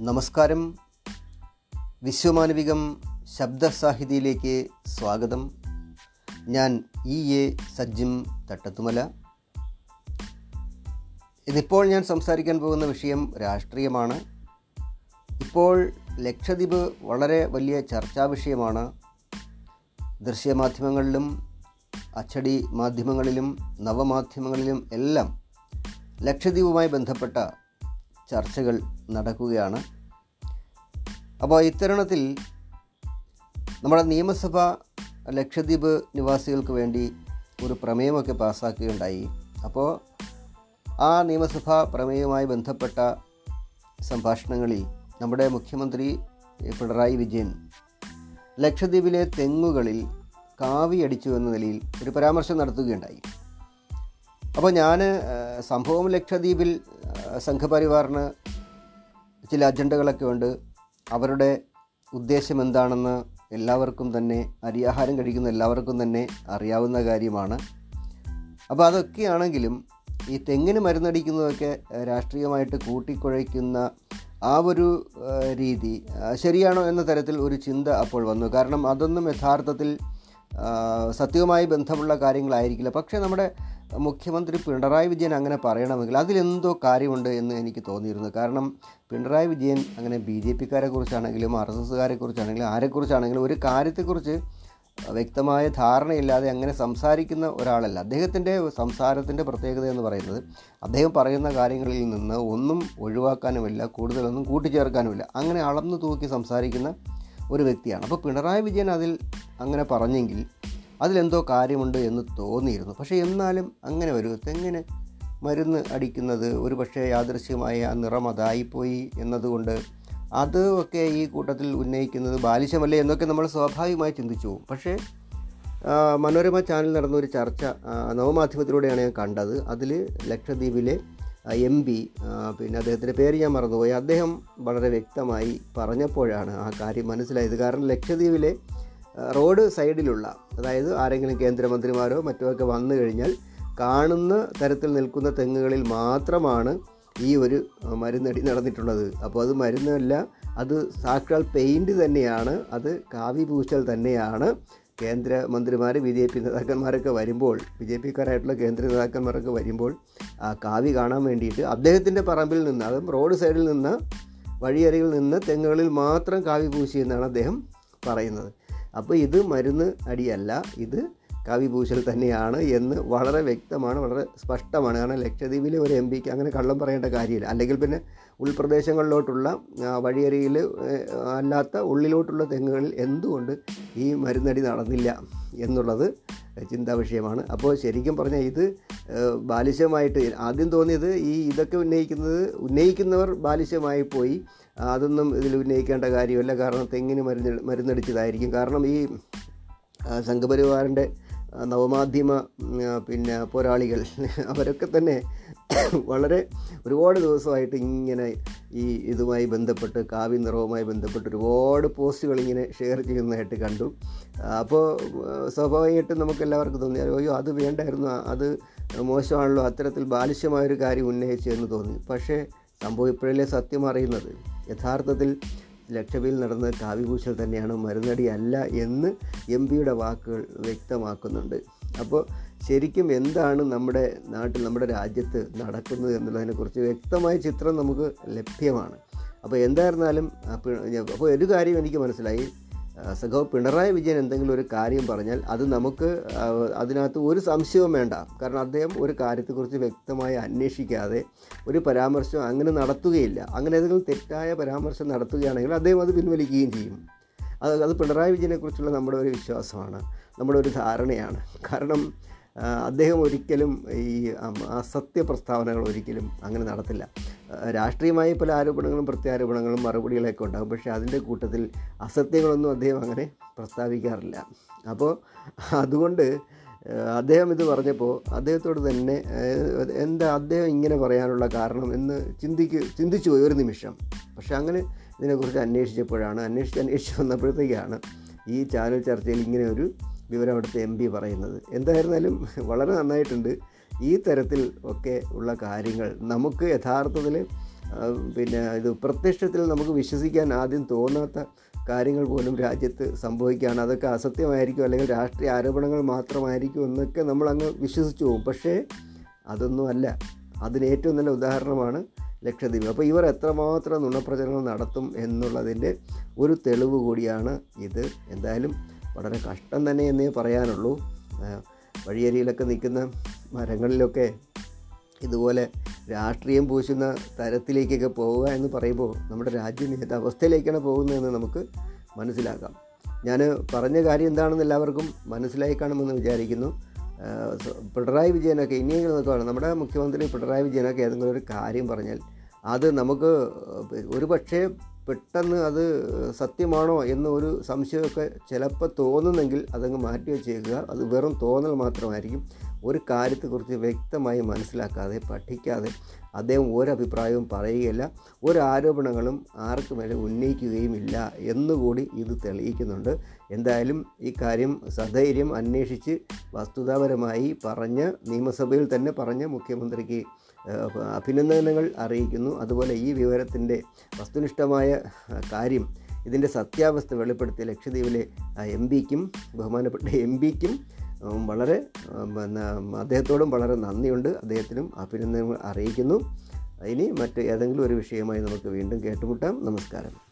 നമസ്കാരം. വിശ്വമാനവികം ശബ്ദസാഹിതിയിലേക്ക് സ്വാഗതം. ഞാൻ ഇ എ സജ്ജിം തട്ടത്തുമല. ഇന്നിപ്പോൾ ഞാൻ സംസാരിക്കാൻ പോകുന്ന വിഷയം രാഷ്ട്രീയമാണ്. ഇപ്പോൾ ലക്ഷദ്വീപ് വളരെ വലിയ ചർച്ചാ വിഷയമാണ്. ദൃശ്യമാധ്യമങ്ങളിലും അച്ചടി മാധ്യമങ്ങളിലും നവമാധ്യമങ്ങളിലും എല്ലാം ലക്ഷദ്വീപുമായി ബന്ധപ്പെട്ട ചർച്ചകൾ നടക്കുകയാണ്. അപ്പോൾ ഇത്തരണത്തിൽ നമ്മുടെ നിയമസഭ ലക്ഷദ്വീപ് നിവാസികൾക്ക് വേണ്ടി ഒരു പ്രമേയമൊക്കെ പാസ്സാക്കുകയുണ്ടായി അപ്പോൾ ആ നിയമസഭാ പ്രമേയവുമായി ബന്ധപ്പെട്ട സംഭാഷണങ്ങളിൽ നമ്മുടെ മുഖ്യമന്ത്രി പിണറായി വിജയൻ ലക്ഷദ്വീപിലെ തെങ്ങുകളിൽ കാവിയടിച്ചു എന്ന നിലയിൽ ഒരു പരാമർശം നടത്തുകയുണ്ടായി. അപ്പോൾ ഞാൻ സംഭവം ലക്ഷദ്വീപിൽ സംഘപരിവാറിന് ചില അജണ്ടകളൊക്കെ ഉണ്ട്. അവരുടെ ഉദ്ദേശം എന്താണെന്ന് എല്ലാവർക്കും തന്നെ അരിയാഹാരം കഴിക്കുന്ന എല്ലാവർക്കും തന്നെ അറിയാവുന്ന കാര്യമാണ്. അപ്പോൾ അതൊക്കെയാണെങ്കിലും ഈ തെങ്ങിന് മരുന്നടിക്കുന്നതൊക്കെ രാഷ്ട്രീയമായിട്ട് കൂട്ടിക്കുഴയ്ക്കുന്ന ആ ഒരു രീതി ശരിയാണോ എന്ന തരത്തിൽ ഒരു ചിന്ത അപ്പോൾ വന്നു. കാരണം അതൊന്നും യഥാർത്ഥത്തിൽ സത്യവുമായി ബന്ധമുള്ള കാര്യങ്ങളായിരിക്കില്ല. പക്ഷേ നമ്മുടെ മുഖ്യമന്ത്രി പിണറായി വിജയൻ അങ്ങനെ പറയണമെങ്കിൽ അതിലെന്തോ കാര്യമുണ്ട് എന്ന് എനിക്ക് തോന്നിയിരുന്നു. കാരണം പിണറായി വിജയൻ അങ്ങനെ ബി ജെ പിക്കാരെ കുറിച്ചാണെങ്കിലും ആർ എസ് എസ്സുകാരെ കുറിച്ചാണെങ്കിലും ആരെക്കുറിച്ചാണെങ്കിലും ഒരു കാര്യത്തെക്കുറിച്ച് വ്യക്തമായ ധാരണയില്ലാതെ അങ്ങനെ സംസാരിക്കുന്ന ഒരാളല്ല. അദ്ദേഹത്തിന്റെ സംസാരത്തിന്റെ പ്രത്യേകത എന്ന് പറയുന്നത് അദ്ദേഹം പറയുന്ന കാര്യങ്ങളിൽ നിന്ന് ഒന്നും ഒഴിവാക്കാനുമില്ല കൂടുതലൊന്നും കൂട്ടിച്ചേർക്കാനുമില്ല. അങ്ങനെ അളന്നു തൂക്കി സംസാരിക്കുന്ന ഒരു വ്യക്തിയാണ്. അപ്പോൾ പിണറായി വിജയൻ അതിൽ അങ്ങനെ പറഞ്ഞെങ്കിൽ അതിലെന്തോ കാര്യമുണ്ട് എന്ന് തോന്നിയിരുന്നു. പക്ഷേ എന്നാലും അങ്ങനെ ഒരു തെങ്ങിന് മരുന്ന് അടിക്കുന്നത് ഒരു പക്ഷേ യാദൃശ്യമായ ആ നിറം അതായിപ്പോയി എന്നതുകൊണ്ട് അത് ഒക്കെ ഈ കൂട്ടത്തിൽ ഉന്നയിക്കുന്നത് ബാലിശമല്ലേ എന്നൊക്കെ നമ്മൾ സ്വാഭാവികമായി ചിന്തിച്ചു പോകും. പക്ഷേ മനോരമ ചാനൽ നടന്ന ഒരു ചർച്ച നവമാധ്യമത്തിലൂടെയാണ് ഞാൻ കണ്ടത്. അതിൽ ലക്ഷദ്വീപിലെ എം പി പിന്നെ അദ്ദേഹത്തിന്റെ പേര് ഞാൻ മറന്നുപോയി. അദ്ദേഹം വളരെ വ്യക്തമായി പറഞ്ഞപ്പോഴാണ് ആ കാര്യം മനസ്സിലായത്. കാരണം ലക്ഷദ്വീപിലെ റോഡ് സൈഡിലുള്ള അതായത് ആരെങ്കിലും കേന്ദ്രമന്ത്രിമാരോ മറ്റോ ഒക്കെ വന്നു കഴിഞ്ഞാൽ കാണുന്ന തരത്തിൽ നിൽക്കുന്ന തെങ്ങുകളിൽ മാത്രമാണ് ഈ ഒരു മരുന്നടി നടന്നിട്ടുള്ളത്. അപ്പോൾ അത് മരുന്നല്ല അത് സാക്ഷാൽ പെയിന്റ് തന്നെയാണ് അത് കാവി പൂശൽ തന്നെയാണ്. കേന്ദ്ര മന്ത്രിമാർ ബി ജെ പി നേതാക്കന്മാരൊക്കെ വരുമ്പോൾ ബി ജെ പിക്കാരായിട്ടുള്ള കേന്ദ്ര നേതാക്കന്മാരൊക്കെ വരുമ്പോൾ ആ കാവി കാണാൻ വേണ്ടിയിട്ട് അദ്ദേഹത്തിന്റെ പറമ്പിൽ നിന്ന് അതും റോഡ് സൈഡിൽ നിന്ന് വഴിയരികിൽ നിന്ന് തെങ്ങുകളിൽ മാത്രം കാവി പൂശി എന്നാണ് അദ്ദേഹം പറയുന്നത്. അപ്പോൾ ഇത് മരുന്ന് അടിയല്ല ഇത് കാവ്യഭൂഷൽ തന്നെയാണ് എന്ന് വളരെ വ്യക്തമാണ് വളരെ സ്പഷ്ടമാണ്. കാരണം ലക്ഷദ്വീപിലെ ഒരു എം പിക്ക് അങ്ങനെ കള്ളം പറയേണ്ട കാര്യമില്ല. അല്ലെങ്കിൽ പിന്നെ ഉൾപ്രദേശങ്ങളിലോട്ടുള്ള വഴിയരിയിൽ അല്ലാത്ത ഉള്ളിലോട്ടുള്ള തെങ്ങുകളിൽ എന്തുകൊണ്ട് ഈ മരുന്നടി നടന്നില്ല എന്നുള്ളത് ചിന്താ വിഷയമാണ്. അപ്പോൾ ശരിക്കും പറഞ്ഞാൽ ഇത് ബാലിശമായിട്ട് ആദ്യം തോന്നിയത് ഈ ഇതൊക്കെ ഉന്നയിക്കുന്നത് ഉന്നയിക്കുന്നവർ ബാലിശമായി പോയി. അതൊന്നും ഇതിൽ ഉന്നയിക്കേണ്ട കാര്യമല്ല. കാരണം തെങ്ങിന് മരുന്ന് മരുന്നടിച്ചതായിരിക്കും. കാരണം ഈ സംഘപരിവാറിന്റെ നവമാധ്യമ പിന്നെ പോരാളികൾ അവരൊക്കെ തന്നെ വളരെ ഒരുപാട് ദിവസമായിട്ട് ഇങ്ങനെ ഈ ഇതുമായി ബന്ധപ്പെട്ട് കാവ്യ നിറവുമായി ബന്ധപ്പെട്ട് ഒരുപാട് പോസ്റ്റുകൾ ഇങ്ങനെ ഷെയർ ചെയ്യുന്നതായിട്ട് കണ്ടു. അപ്പോൾ സ്വാഭാവികമായിട്ടും നമുക്ക് എല്ലാവർക്കും തോന്നി അയ്യോ അത് വേണ്ടായിരുന്നു അത് മോശമാണല്ലോ അത്തരത്തിൽ ബാലിശ്യമായൊരു കാര്യം ഉന്നയിച്ചു എന്ന് തോന്നി. പക്ഷേ സംഭവം ഇപ്പോഴല്ലേ സത്യം അറിയുന്നത്? യഥാർത്ഥത്തിൽ ലക്ഷദ്വീപിൽ നടന്ന കാവ്യഭൂഷൽ തന്നെയാണ് മരുന്നടി അല്ല എന്ന് എം പിയുടെ വാക്കുകൾ വ്യക്തമാക്കുന്നുണ്ട്. അപ്പോൾ ശരിക്കും എന്താണ് നമ്മുടെ നാട്ടിൽ നമ്മുടെ രാജ്യത്ത് നടക്കുന്നത് എന്നുള്ളതിനെക്കുറിച്ച് വ്യക്തമായ ചിത്രം നമുക്ക് ലഭ്യമാണ്. അപ്പോൾ എന്തായിരുന്നാലും അപ്പോൾ ഒരു കാര്യം എനിക്ക് മനസ്സിലായി. സഖാവ് പിണറായി വിജയൻ എന്തെങ്കിലും ഒരു കാര്യം പറഞ്ഞാൽ അത് നമുക്ക് അതിനകത്ത് ഒരു സംശയവും വേണ്ട. കാരണം അദ്ദേഹം ഒരു കാര്യത്തെക്കുറിച്ച് വ്യക്തമായി അന്വേഷിക്കാതെ ഒരു പരാമർശം അങ്ങനെ നടത്തുകയില്ല. അങ്ങനെ ഏതെങ്കിലും തെറ്റായ പരാമർശം നടത്തുകയാണെങ്കിൽ അദ്ദേഹം അത് പിൻവലിക്കുകയും ചെയ്യും. അത് അത് പിണറായി വിജയനെക്കുറിച്ചുള്ള നമ്മുടെ ഒരു വിശ്വാസമാണ്. നമ്മുടെ ഒരു ധാരണയാണ്. കാരണം അദ്ദേഹം ഒരിക്കലും ഈ അസത്യ പ്രസ്താവനകൾ ഒരിക്കലും അങ്ങനെ നടത്തില്ല. രാഷ്ട്രീയമായി പല ആരോപണങ്ങളും പ്രത്യാരോപണങ്ങളും മറുപടികളൊക്കെ ഉണ്ടാകും. പക്ഷേ അതിന്റെ കൂട്ടത്തിൽ അസത്യങ്ങളൊന്നും അദ്ദേഹം അങ്ങനെ പ്രസ്താവിക്കാറില്ല. അപ്പോൾ അതുകൊണ്ട് അദ്ദേഹം ഇത് പറഞ്ഞപ്പോൾ അദ്ദേഹത്തോട് തന്നെ എന്താ അദ്ദേഹം ഇങ്ങനെ പറയാനുള്ള കാരണം എന്ന് ചിന്തിക്ക് ചിന്തിച്ചു പോയി ഒരു നിമിഷം. പക്ഷെ അങ്ങനെ ഇതിനെക്കുറിച്ച് അന്വേഷിച്ചപ്പോഴാണ് അന്വേഷിച്ച് അന്വേഷിച്ച് വന്നപ്പോഴത്തേക്കാണ് ഈ ചാനൽ ചർച്ചയിൽ ഇങ്ങനെ ഒരു വിവരം അവിടുത്തെ എം പി പറയുന്നത്. എന്തായിരുന്നാലും വളരെ നന്നായിട്ടുണ്ട്. ഈ തരത്തിൽ ഒക്കെ ഉള്ള കാര്യങ്ങൾ നമുക്ക് യഥാർത്ഥത്തിൽ പിന്നെ ഇത് പ്രത്യക്ഷത്തിൽ നമുക്ക് വിശ്വസിക്കാൻ ആദ്യം തോന്നാത്ത കാര്യങ്ങൾ പോലും രാജ്യത്ത് സംഭവിക്കുകയാണ്. അതൊക്കെ അസത്യമായിരിക്കും അല്ലെങ്കിൽ രാഷ്ട്രീയ ആരോപണങ്ങൾ മാത്രമായിരിക്കും എന്നൊക്കെ നമ്മൾ അങ്ങ് വിശ്വസിച്ചു പോകും. പക്ഷേ അതൊന്നുമല്ല അതിന് ഏറ്റവും നല്ല ഉദാഹരണമാണ് ലക്ഷദ്വീപ്. അപ്പോൾ ഇവർ എത്രമാത്രം നുണപ്രചരണം നടത്തും എന്നുള്ളതിന്റെ ഒരു തെളിവ് കൂടിയാണ് ഇത്. എന്തായാലും വളരെ കഷ്ടം തന്നെ എന്നേ പറയാനുള്ളൂ. വഴിയരിയിലൊക്കെ നിൽക്കുന്ന മരങ്ങളിലൊക്കെ ഇതുപോലെ രാഷ്ട്രീയം പൂശുന്ന തരത്തിലേക്കൊക്കെ പോവുക എന്ന് പറയുമ്പോൾ നമ്മുടെ രാജ്യം ഏത് അവസ്ഥയിലേക്കാണ് പോകുന്നതെന്ന് നമുക്ക് മനസ്സിലാക്കാം. ഞാൻ പറഞ്ഞ കാര്യം എന്താണെന്ന് എല്ലാവർക്കും മനസ്സിലായി കാണുമെന്ന് വിചാരിക്കുന്നു. പിണറായി വിജയനൊക്കെ ഇനിയെങ്കിലും നോക്കുകയാണ് നമ്മുടെ മുഖ്യമന്ത്രി പിണറായി വിജയനൊക്കെ ഏതെങ്കിലും ഒരു കാര്യം പറഞ്ഞാൽ അത് നമുക്ക് ഒരു പക്ഷേ പെട്ടെന്ന് അത് സത്യമാണോ എന്നൊരു സംശയമൊക്കെ ചിലപ്പോൾ തോന്നുന്നെങ്കിൽ അതങ്ങ് മാറ്റി വെച്ചേക്കുക. അത് വെറും തോന്നൽ മാത്രമായിരിക്കും. ഒരു കാര്യത്തെക്കുറിച്ച് വ്യക്തമായി മനസ്സിലാക്കാതെ പഠിക്കാതെ അദ്ദേഹം ഒരഭിപ്രായവും പറയുകയില്ല. ഒരു ആരോപണങ്ങളും ആർക്കും ഉന്നയിക്കുകയും ഉന്നയിക്കുകയുമില്ല എന്നുകൂടി ഇത് തെളിയിക്കുന്നുണ്ട്. എന്തായാലും ഈ കാര്യം സധൈര്യം അന്വേഷിച്ച് വസ്തുതാപരമായി പറഞ്ഞ് നിയമസഭയിൽ തന്നെ പറഞ്ഞ് മുഖ്യമന്ത്രിക്ക് അഭിനന്ദനങ്ങൾ അറിയിക്കുന്നു. അതുപോലെ ഈ വിവരത്തിന്റെ വസ്തുനിഷ്ഠമായ കാര്യം ഇതിന്റെ സത്യാവസ്ഥ വെളിപ്പെടുത്തിയ ലക്ഷദ്വീപിലെ എം പിക്കും ബഹുമാനപ്പെട്ട എം പിക്കും വളരെ പിന്നെ അദ്ദേഹത്തോടും വളരെ നന്ദിയുണ്ട്. അദ്ദേഹത്തിനും അഭിനന്ദനങ്ങൾ അറിയിക്കുന്നു. ഇനി മറ്റ് ഏതെങ്കിലും ഒരു വിഷയമായി നമുക്ക് വീണ്ടും കേട്ടുമുട്ടാം. നമസ്കാരം.